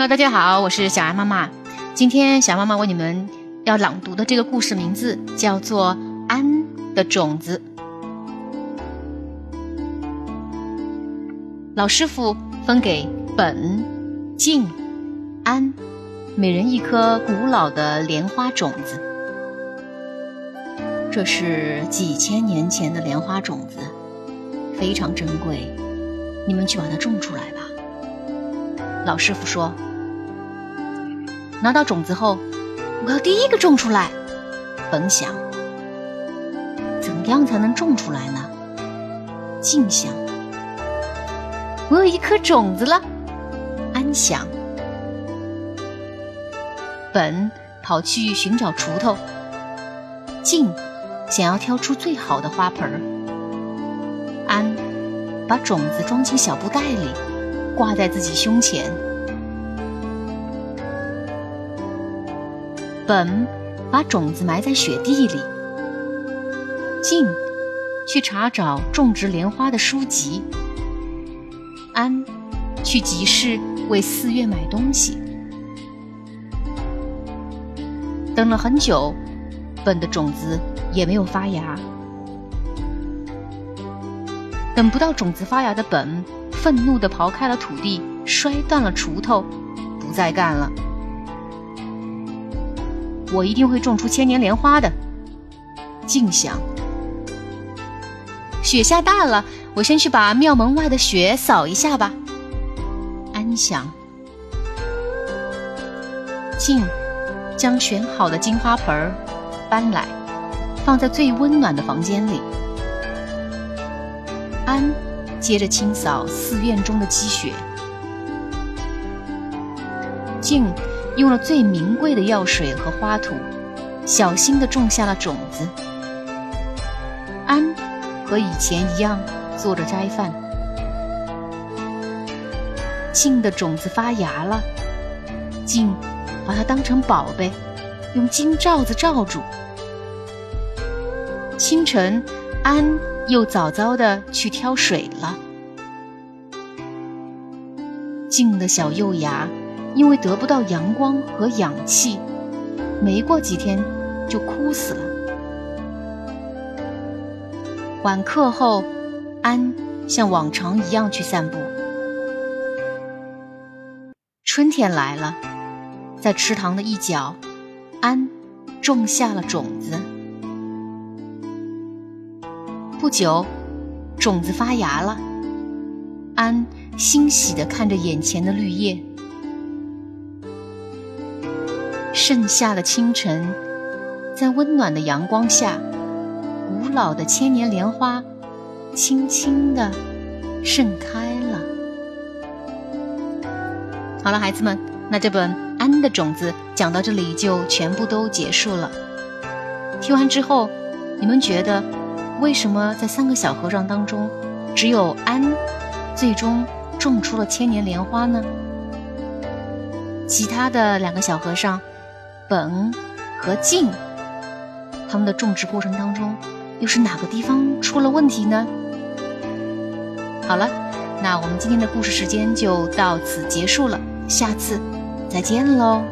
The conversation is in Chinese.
Hello，大家好，我是小安妈妈。今天小妈妈为你们要朗读的这个故事名字叫做《安的种子》。老师傅分给本、静、安每人一颗古老的莲花种子。这是几千年前的莲花种子，非常珍贵，你们去把它种出来吧。老师傅说。拿到种子后，我要第一个种出来。本想，怎么样才能种出来呢？静想，我有一颗种子了。安想，本跑去寻找锄头。静想要挑出最好的花盆儿。安把种子装进小布袋里，挂在自己胸前。本把种子埋在雪地里，静去查找种植莲花的书籍，安去集市为四月买东西。等了很久，本的种子也没有发芽。等不到种子发芽的本，愤怒地刨开了土地，摔断了锄头，不再干了。我一定会种出千年莲花的。静想，雪下大了，我先去把庙门外的雪扫一下吧。安想，静将选好的金花盆儿搬来，放在最温暖的房间里。安接着清扫寺院中的积雪。静。用了最名贵的药水和花土，小心地种下了种子。安和以前一样做着斋饭。静的种子发芽了，静把它当成宝贝，用金罩子罩住。清晨，安又早早地去挑水了。静的小幼芽。因为得不到阳光和氧气，没过几天就枯死了。晚课后，安像往常一样去散步。春天来了，在池塘的一角，安种下了种子。不久，种子发芽了，安欣喜地看着眼前的绿叶。盛夏的清晨，在温暖的阳光下，古老的千年莲花轻轻地盛开了。好了，孩子们，那这本《安的种子》讲到这里就全部都结束了。听完之后，你们觉得为什么在三个小和尚当中，只有安最终种出了千年莲花呢？其他的两个小和尚。本和静，他们的种植过程当中，又是哪个地方出了问题呢？好了，那我们今天的故事时间就到此结束了，下次再见喽。